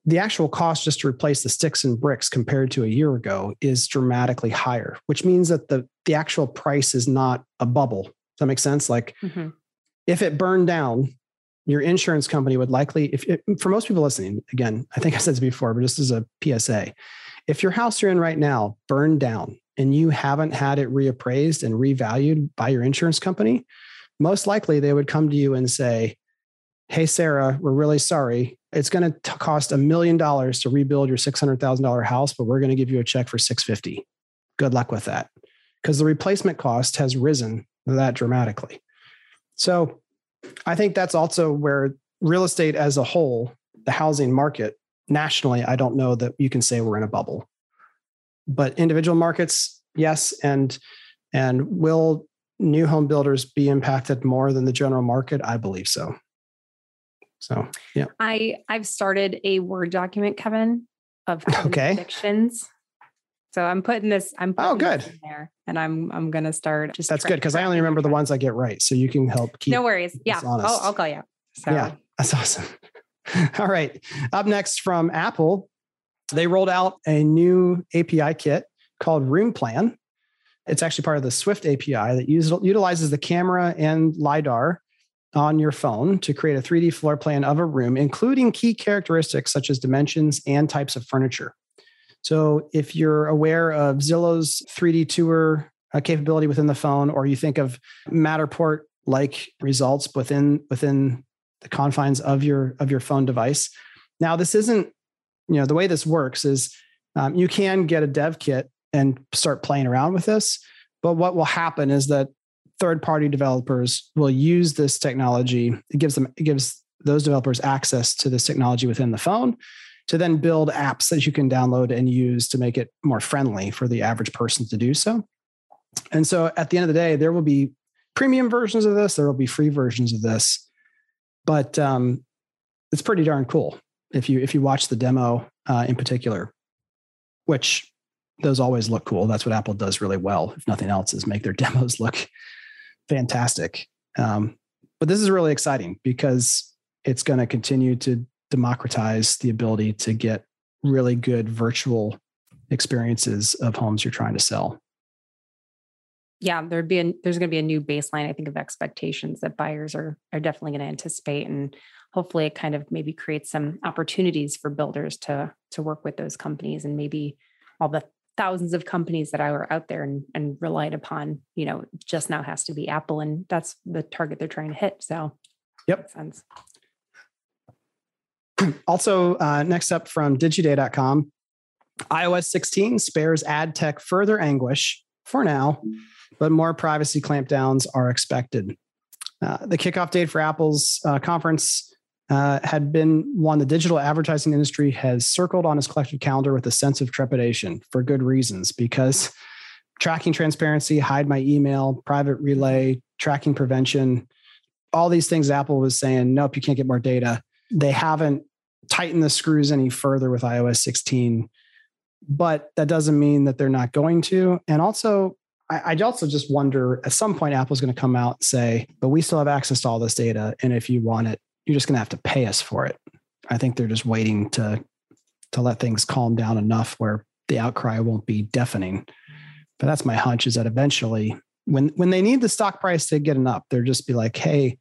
The actual cost just to replace the sticks and bricks compared to a year ago is dramatically higher, which means that the, the actual price is not a bubble. Does that make sense? Like mm-hmm. if it burned down, your insurance company would likely, if it, for most people listening, again, I think I said this before, but just as a PSA, if your house you're in right now burned down and you haven't had it reappraised and revalued by your insurance company, most likely they would come to you and say, Hey, Sarah, we're really sorry. It's going to cost a million dollars to rebuild your $600,000 house, but we're going to give you a check for 650. Good luck with that. Because the replacement cost has risen that dramatically. So I think that's also where real estate as a whole, the housing market nationally, I don't know that you can say we're in a bubble. But individual markets, yes. And and will new home builders be impacted more than the general market? I believe so. So yeah. I I've started a Word document, Kevin, of okay. predictions. So I'm putting this. I'm oh good there, and I'm I'm gonna start. Just that's good because I only remember the ones I get right. So you can help keep. No worries. Yeah. Oh, I'll call you. So. Yeah, that's awesome. All right. Up next from Apple, they rolled out a new API kit called Room Plan. It's actually part of the Swift API that utilizes the camera and LiDAR on your phone to create a 3D floor plan of a room, including key characteristics such as dimensions and types of furniture. So, if you're aware of Zillow's 3D tour uh, capability within the phone, or you think of Matterport like results within within the confines of your of your phone device. Now, this isn't, you know, the way this works is um, you can get a dev kit and start playing around with this. But what will happen is that third party developers will use this technology. It gives them it gives those developers access to this technology within the phone to then build apps that you can download and use to make it more friendly for the average person to do so. And so at the end of the day, there will be premium versions of this, there will be free versions of this but um, it's pretty darn cool if you if you watch the demo uh, in particular, which those always look cool. That's what Apple does really well. If nothing else, is make their demos look fantastic. Um, but this is really exciting because it's going to continue to democratize the ability to get really good virtual experiences of homes you're trying to sell yeah, there'd be a, there's going to be a new baseline, I think, of expectations that buyers are are definitely going to anticipate, and hopefully, it kind of maybe creates some opportunities for builders to to work with those companies, and maybe all the thousands of companies that are out there and, and relied upon, you know, just now has to be Apple, and that's the target they're trying to hit. So, yep, sense. Also, uh, next up from Digiday.com, iOS 16 spares ad tech further anguish for now but more privacy clampdowns are expected. Uh, the kickoff date for Apple's uh, conference uh, had been one the digital advertising industry has circled on its collective calendar with a sense of trepidation for good reasons, because tracking transparency, hide my email, private relay, tracking prevention, all these things Apple was saying, nope, you can't get more data. They haven't tightened the screws any further with iOS 16, but that doesn't mean that they're not going to. And also, I, also just wonder at some point Apple's going to come out and say, but we still have access to all this data. And if you want it, you're just going to have to pay us for it. I think they're just waiting to to let things calm down enough where the outcry won't be deafening. But that's my hunch is that eventually when when they need the stock price to get an up, they'll just be like, hey,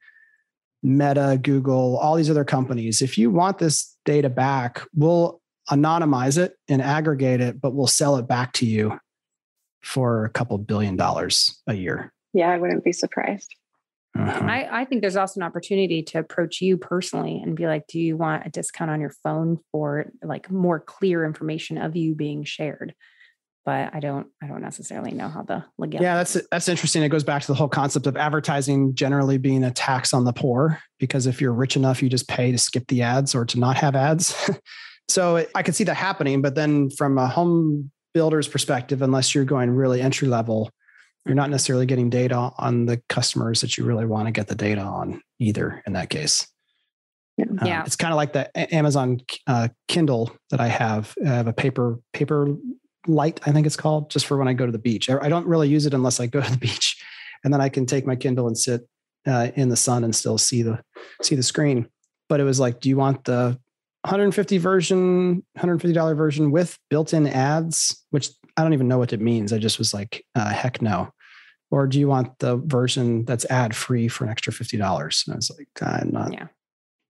Meta, Google, all these other companies. If you want this data back, we'll anonymize it and aggregate it, but we'll sell it back to you for a couple billion dollars a year. Yeah, I wouldn't be surprised. Uh-huh. I, I think there's also an opportunity to approach you personally and be like, do you want a discount on your phone for like more clear information of you being shared? But I don't, I don't necessarily know how the legal. Yeah, that's that's interesting. It goes back to the whole concept of advertising generally being a tax on the poor, because if you're rich enough, you just pay to skip the ads or to not have ads. so I could see that happening. But then from a home builder's perspective, unless you're going really entry level, you're not necessarily getting data on the customers that you really want to get the data on either in that case. Yeah. Um, it's kind of like the Amazon uh, Kindle that I have. I have a paper paper light, I think it's called, just for when I go to the beach. I, I don't really use it unless I go to the beach, and then I can take my Kindle and sit uh, in the sun and still see the see the screen. But it was like, do you want the 150 version, $150 version with built-in ads, which I don't even know what it means. I just was like, uh, heck no. Or do you want the version that's ad free for an extra $50? And I was like, I'm not, yeah.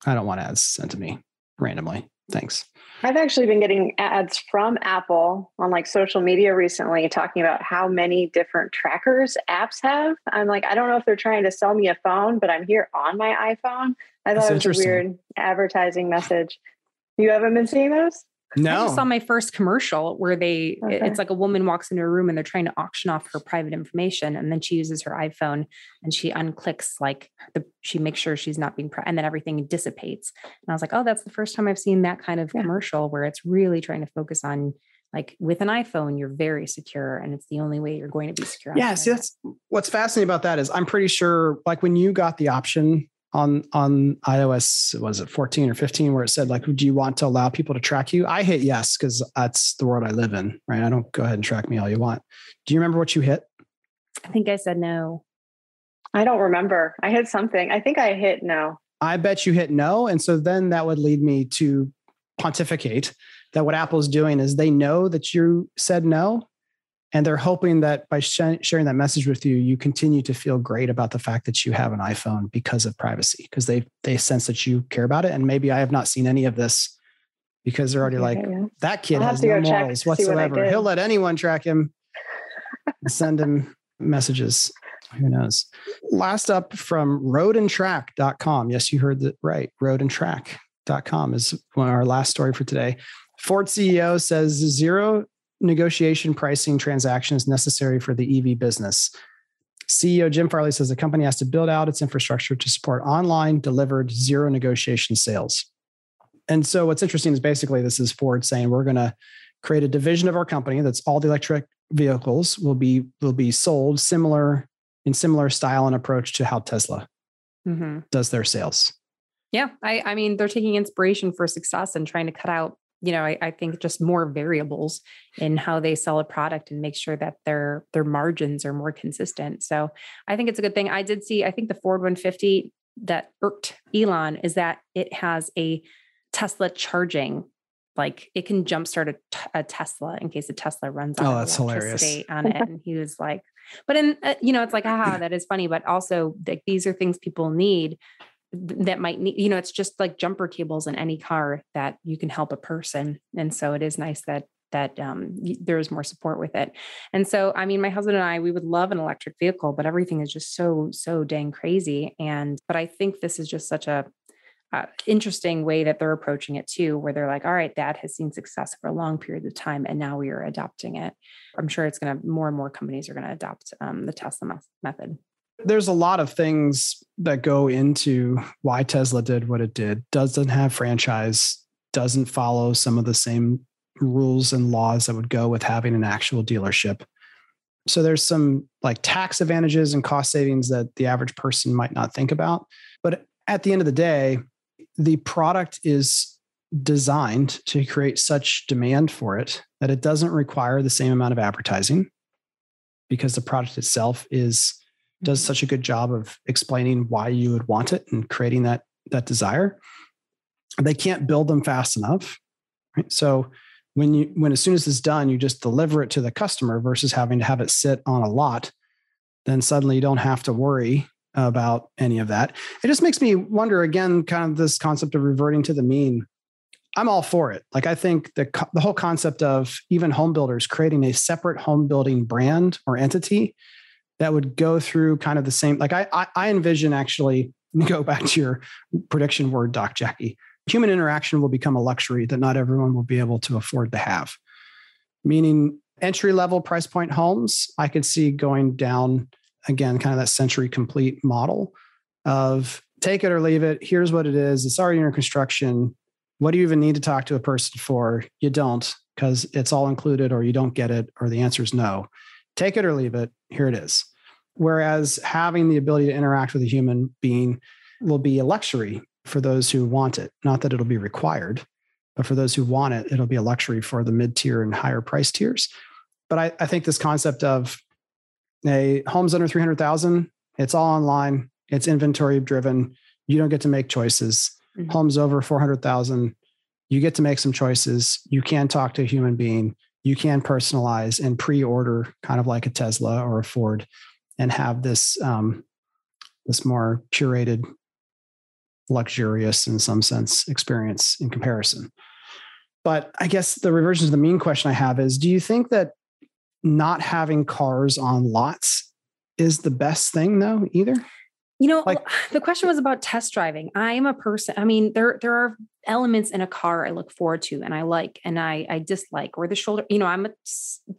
I don't want ads sent to me randomly. Thanks. I've actually been getting ads from Apple on like social media recently talking about how many different trackers apps have. I'm like, I don't know if they're trying to sell me a phone, but I'm here on my iPhone. I thought That's it was a weird advertising message. You haven't been seeing those? No. I just saw my first commercial where they okay. it's like a woman walks into a room and they're trying to auction off her private information and then she uses her iPhone and she unclicks like the she makes sure she's not being and then everything dissipates. And I was like, "Oh, that's the first time I've seen that kind of yeah. commercial where it's really trying to focus on like with an iPhone, you're very secure and it's the only way you're going to be secure. Yeah, see that's what's fascinating about that is I'm pretty sure like when you got the option on on iOS was it 14 or 15 where it said like do you want to allow people to track you? I hit yes because that's the world I live in, right? I don't go ahead and track me all you want. Do you remember what you hit? I think I said no. I don't remember. I hit something. I think I hit no. I bet you hit no and so then that would lead me to pontificate that what Apple's doing is they know that you said no and they're hoping that by sh- sharing that message with you you continue to feel great about the fact that you have an iphone because of privacy because they they sense that you care about it. And maybe i have not seen any of this because they're already like yeah. that kid has no morals whatsoever. he'll let anyone track him send him messages. Who knows? Last up from roadandtrack.com yes you heard that right roadandtrack.com is our last story for today. Ford ceo says zero negotiation pricing transaction is necessary for the EV business. CEO Jim Farley says the company has to build out its infrastructure to support online delivered zero negotiation sales. And so what's interesting is basically this is Ford saying we're going to create a division of our company that's all the electric vehicles will be will be sold similar in similar style and approach to how Tesla mm-hmm. does their sales. Yeah, I, I mean they're taking inspiration for success and trying to cut out you know, I, I, think just more variables in how they sell a product and make sure that their their margins are more consistent. So I think it's a good thing. I did see, I think the Ford 150 that irked Elon is that it has a Tesla charging, like it can jumpstart a, a Tesla in case a Tesla runs out oh, that's hilarious. on it. And he was like, but in uh, you know, it's like, ah, that is funny, but also like these are things people need that might need, you know, it's just like jumper cables in any car that you can help a person. And so it is nice that that um, there's more support with it. And so, I mean, my husband and I, we would love an electric vehicle, but everything is just so, so dang crazy. And, but I think this is just such a, uh, interesting way that they're approaching it too, where they're like, all right, that has seen success for a long period of time, and now we are adopting it. I'm sure it's going to, more and more companies are going to adopt um, the Tesla method there's a lot of things that go into why Tesla did what it did. Doesn't have franchise, doesn't follow some of the same rules and laws that would go with having an actual dealership. So there's some like tax advantages and cost savings that the average person might not think about. But at the end of the day, the product is designed to create such demand for it that it doesn't require the same amount of advertising because the product itself is does such a good job of explaining why you would want it and creating that that desire they can't build them fast enough right so when you when as soon as it's done you just deliver it to the customer versus having to have it sit on a lot then suddenly you don't have to worry about any of that. It just makes me wonder again, kind of this concept of reverting to the mean. I'm all for it. Like I think the the whole concept of even home builders creating a separate home building brand or entity that would go through kind of the same. Like I I, I envision actually go back to your prediction word, Doc Jackie. Human interaction will become a luxury that not everyone will be able to afford to have. Meaning entry level price point homes, I could see going down again, kind of that century complete model of take it or leave it. Here's what it is. It's already under construction. What do you even need to talk to a person for? You don't because it's all included or you don't get it or the answer is no. Take it or leave it. Here it is. Whereas having the ability to interact with a human being will be a luxury for those who want it. Not that it'll be required, but for those who want it, it'll be a luxury for the mid tier and higher price tiers. But I, I think this concept of a home's under 300,000, it's all online, it's inventory driven. You don't get to make choices. Mm-hmm. Homes over 400,000, you get to make some choices. You can talk to a human being. You can personalize and pre-order, kind of like a Tesla or a Ford, and have this um, this more curated, luxurious, in some sense, experience in comparison. But I guess the reversion to the mean question I have is: Do you think that not having cars on lots is the best thing though either you know like, the question was about test driving. I'm a person i mean there there are elements in a car i look forward to and i like and i i dislike or the shoulder you know i'm a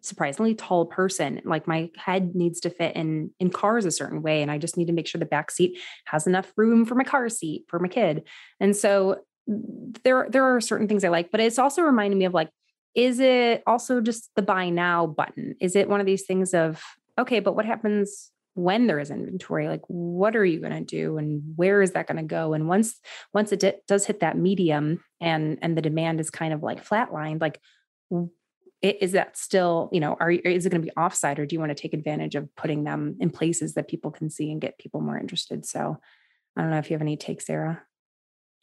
surprisingly tall person. Like my head needs to fit in in cars a certain way and i just need to make sure the back seat has enough room for my car seat for my kid. And so mm, there there are certain things i like but it's also reminding me of like is it also just the buy now button? Is it one of these things of, okay, but what happens when there is inventory? Like, what are you going to do and where is that going to go? And once, once it d- does hit that medium and, and the demand is kind of like flatlined, like, is that still, you know, are is it going to be offside or do you want to take advantage of putting them in places that people can see and get people more interested? So I don't know if you have any takes, Sarah.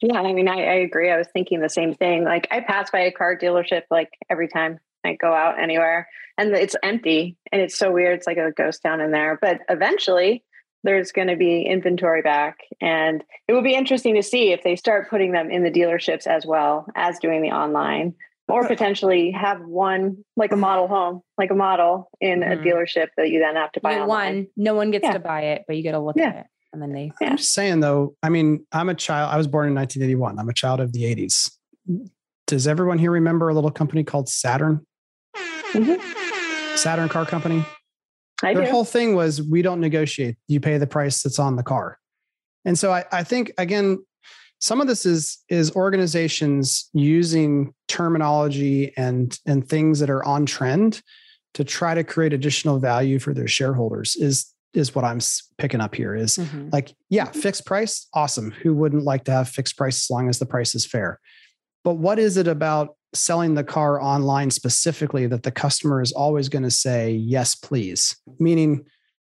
Yeah, I mean, I, I, agree. I was thinking the same thing. Like, I pass by a car dealership like every time I go out anywhere, and it's empty, and it's so weird. It's like a ghost town in there. But eventually, there's going to be inventory back, and it will be interesting to see if they start putting them in the dealerships as well as doing the online, or potentially have one like a model home, like a model in mm-hmm. a dealership that you then have to buy. One, no one gets yeah. to buy it, but you get to look yeah. at it and then they i'm just saying though i mean i'm a child i was born in 1981 i'm a child of the 80s does everyone here remember a little company called saturn mm-hmm. saturn car company I their do. whole thing was we don't negotiate you pay the price that's on the car and so I, I think again some of this is is organizations using terminology and and things that are on trend to try to create additional value for their shareholders is is what I'm picking up here is mm-hmm. like, yeah, fixed price, awesome. Who wouldn't like to have fixed price as long as the price is fair? But what is it about selling the car online specifically that the customer is always going to say, yes, please? Meaning,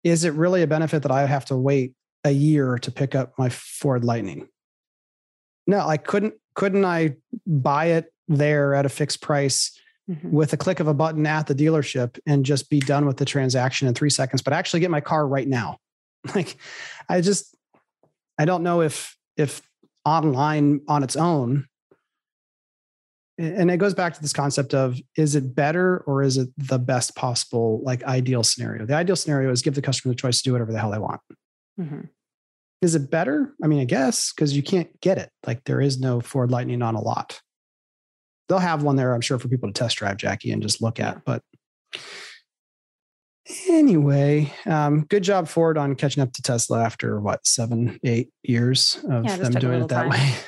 is it really a benefit that I have to wait a year to pick up my Ford Lightning? No, I couldn't, couldn't I buy it there at a fixed price mm-hmm. with a click of a button at the dealership and just be done with the transaction in three seconds, but actually get my car right now. Like, I just, I don't know if, if online on its own, and it goes back to this concept of is it better or is it the best possible, like ideal scenario? The ideal scenario is give the customer the choice to do whatever the hell they want. Mm-hmm. Is it better? I mean, I guess because you can't get it. Like there is no Ford Lightning on a lot they'll have one there, I'm sure, for people to test drive, Jackie, and just look at. But anyway, um, good job Ford on catching up to Tesla after what seven, eight years of yeah, them doing it that time. way.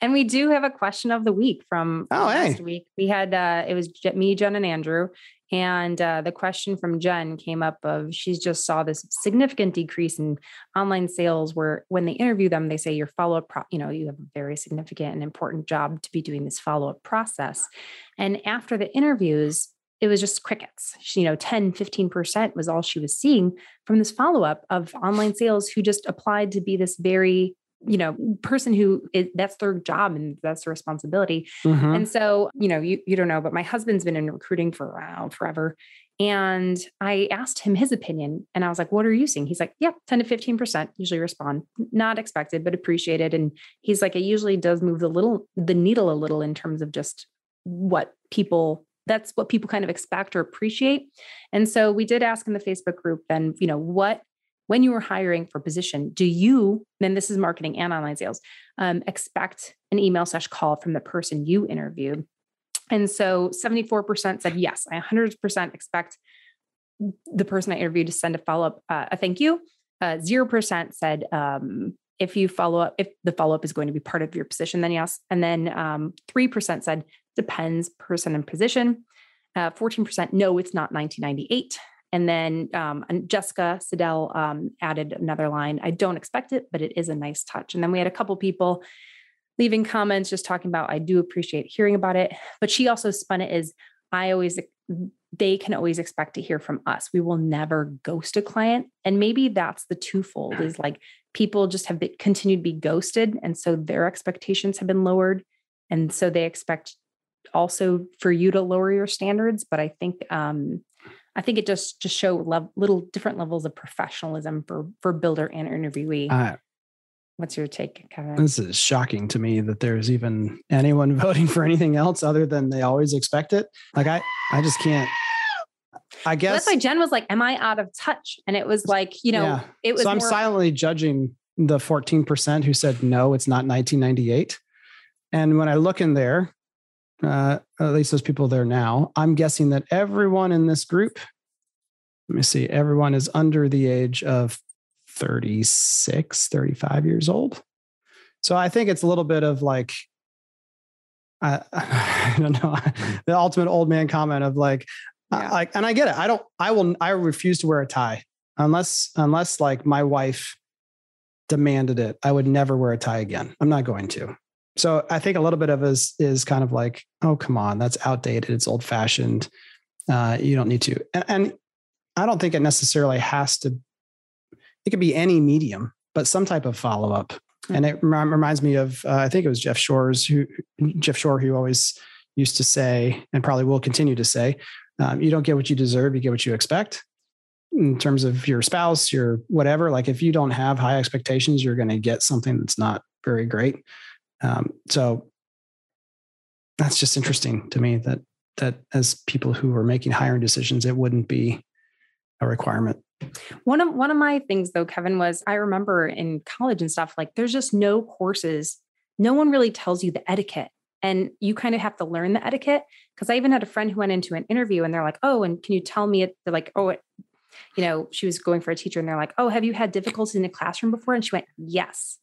And we do have a question of the week from oh, last hey. week. We had uh, it was me, Jen, and Andrew, and uh, the question from Jen came up of she's just saw this significant decrease in online sales where when they interview them, they say your follow-up, pro- you know, you have a very significant and important job to be doing this follow-up process. And after the interviews, it was just crickets. She, you know, 10, 15% was all she was seeing from this follow-up of online sales who just applied to be this very you know person who is, that's their job and that's their responsibility mm-hmm. and so you know you, you don't know but my husband's been in recruiting for around forever And I asked him his opinion and I was like, what are you seeing? He's like, yeah, 10 to 15% usually respond. Not expected, but appreciated. And he's like, it usually does move the little, the needle a little in terms of just what people that's what people kind of expect or appreciate. And so we did ask in the Facebook group then, you know, what when you were hiring for position, do you, then this is marketing and online sales, um, expect an email slash call from the person you interviewed? And so 74% said, yes, I 100% expect the person I interviewed to send a follow up, uh, a thank you. Uh, 0% said, um, if you follow up, if the follow up is going to be part of your position, then yes. And then um, 3% said, depends person and position. Uh, 14% no, it's not 1998. And then um, Jessica Siddell um, added another line. I don't expect it, but it is a nice touch. And then we had a couple people leaving comments just talking about, I do appreciate hearing about it. But she also spun it as I always, they can always expect to hear from us. We will never ghost a client. And maybe that's the twofold is like people just have been, continued to be ghosted. And so their expectations have been lowered. And so they expect also for you to lower your standards. But I think, um, I think it just just show little different levels of professionalism for for builder and interviewee. Uh, What's your take, Kevin? This is shocking to me that there's even anyone voting for anything else other than they always expect it. Like I, I just can't. I guess that's why Jen was like, "Am I out of touch?" And it was like, you know, yeah. it was. So I'm more- silently judging the 14% who said no, it's not 1998. And when I look in there, uh, at least those people there now, I'm guessing that everyone in this group, let me see, everyone is under the age of 36, 35 years old. So I think it's a little bit of like, I, I don't know, the ultimate old man comment of like, yeah. like, and I get it. I don't, I will, I refuse to wear a tie unless, unless like my wife demanded it. I would never wear a tie again. I'm not going to. So I think a little bit of is is kind of like, oh come on, that's outdated. It's old fashioned. Uh, you don't need to. And, and I don't think it necessarily has to. It could be any medium, but some type of follow up. Mm-hmm. And it reminds me of uh, I think it was Jeff Shores who Jeff Shore who always used to say, and probably will continue to say, um, you don't get what you deserve, you get what you expect in terms of your spouse, your whatever. Like if you don't have high expectations, you're going to get something that's not very great. Um, so that's just interesting to me that that as people who are making hiring decisions, it wouldn't be a requirement. One of one of my things though, Kevin, was I remember in college and stuff, like there's just no courses. No one really tells you the etiquette. And you kind of have to learn the etiquette. Cause I even had a friend who went into an interview and they're like, oh, and can you tell me it? They're like, oh, it, you know, she was going for a teacher and they're like, oh, have you had difficulties in a classroom before? And she went, yes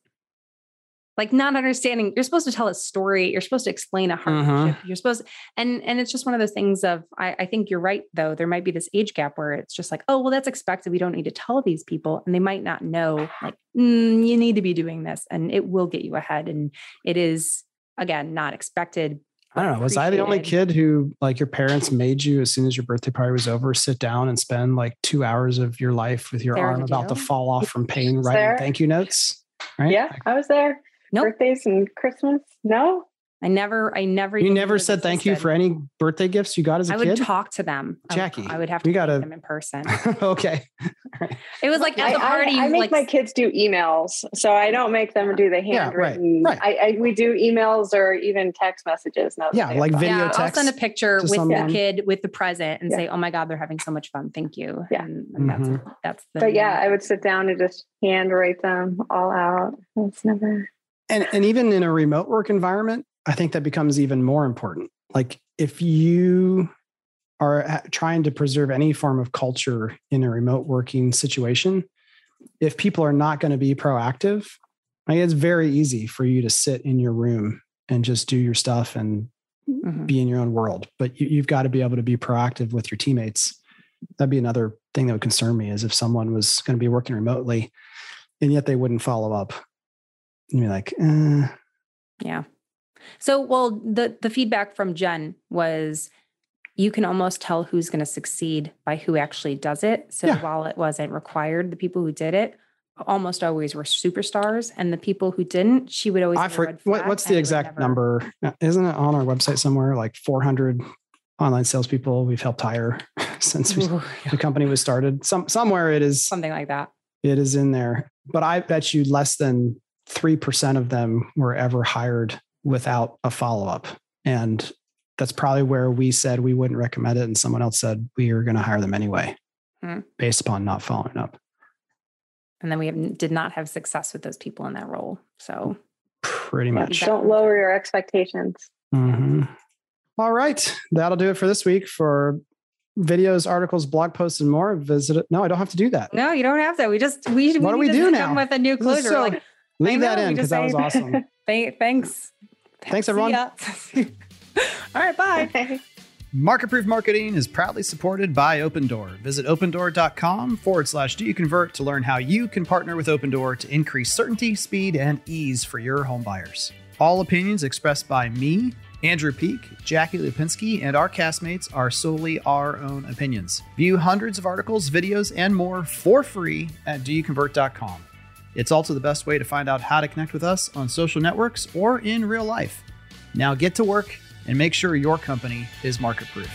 like not understanding you're supposed to tell a story you're supposed to explain a hardship mm-hmm. you're supposed to, and and it's just one of those things of I, I think you're right though there might be this age gap where it's just like oh well that's expected we don't need to tell these people and they might not know like mm, you need to be doing this and it will get you ahead and it is again not expected I don't know. Was I the only kid who, like, your parents made you as soon as your birthday party was over, sit down and spend like two hours of your life with your there arm about to fall off from pain, writing there. thank you notes? Right? Yeah, I was there nope. birthdays and Christmas? No. I never, I never. You never said thank you for any birthday gifts you got as a kid. I would talk to them, Jackie. I would, I would have to got them in person. okay. It was like at the party. I, I make like, my kids do emails, so I don't make them do the handwritten. Yeah, right, right. I, I, we do emails or even text messages. Now yeah, like video yeah, text. I'll send a picture with someone. the kid with the present and yeah. say, "Oh my God, they're having so much fun. Thank you." Yeah, and, and mm-hmm. that's that's. The but yeah, I would sit down and just handwrite them all out. It's never and and even in a remote work environment i think that becomes even more important. Like if you are trying to preserve any form of culture in a remote working situation if people are not going to be proactive like it's very easy for you to sit in your room and just do your stuff and mm-hmm. be in your own world. But you, you've got to be able to be proactive with your teammates. That'd be another thing that would concern me is if someone was going to be working remotely and yet they wouldn't follow up and you're like, eh. yeah. So, well, the the feedback from Jen was you can almost tell who's going to succeed by who actually does it. So yeah. while it wasn't required, the people who did it almost always were superstars, and the people who didn't, she would always. Heard, what, what's the exact number? Isn't it on our website somewhere? Like 400 online salespeople we've helped hire. since the company was started. Some somewhere it is something like that. It is in there, but I bet you less than three percent of them were ever hired without a follow up, and that's probably where we said we wouldn't recommend it, and someone else said we are going to hire them anyway, hmm. based upon not following up. And then we have, did not have success with those people in that role. So pretty much. Don't lower your expectations. Mm-hmm. All right. That'll do it for this week. For videos, articles, blog posts, and more, visit it. No, I don't have to do that. No, you don't have to. We just, we, what we do we do now? With a new closure. So, like, leave that in because that was awesome. Thanks. Thanks, everyone. All right. Bye. Market Proof Marketing is proudly supported by Opendoor. Visit opendoor.com forward slash do you convert to learn how you can partner with Opendoor to increase certainty, speed, and ease for your home buyers. All opinions expressed by me, Andrew Peak, Jackie Lipinski, and our castmates are solely our own opinions. View hundreds of articles, videos, and more for free at doyouconvert.com. It's also the best way to find out how to connect with us on social networks or in real life. Now get to work and make sure your company is market proof.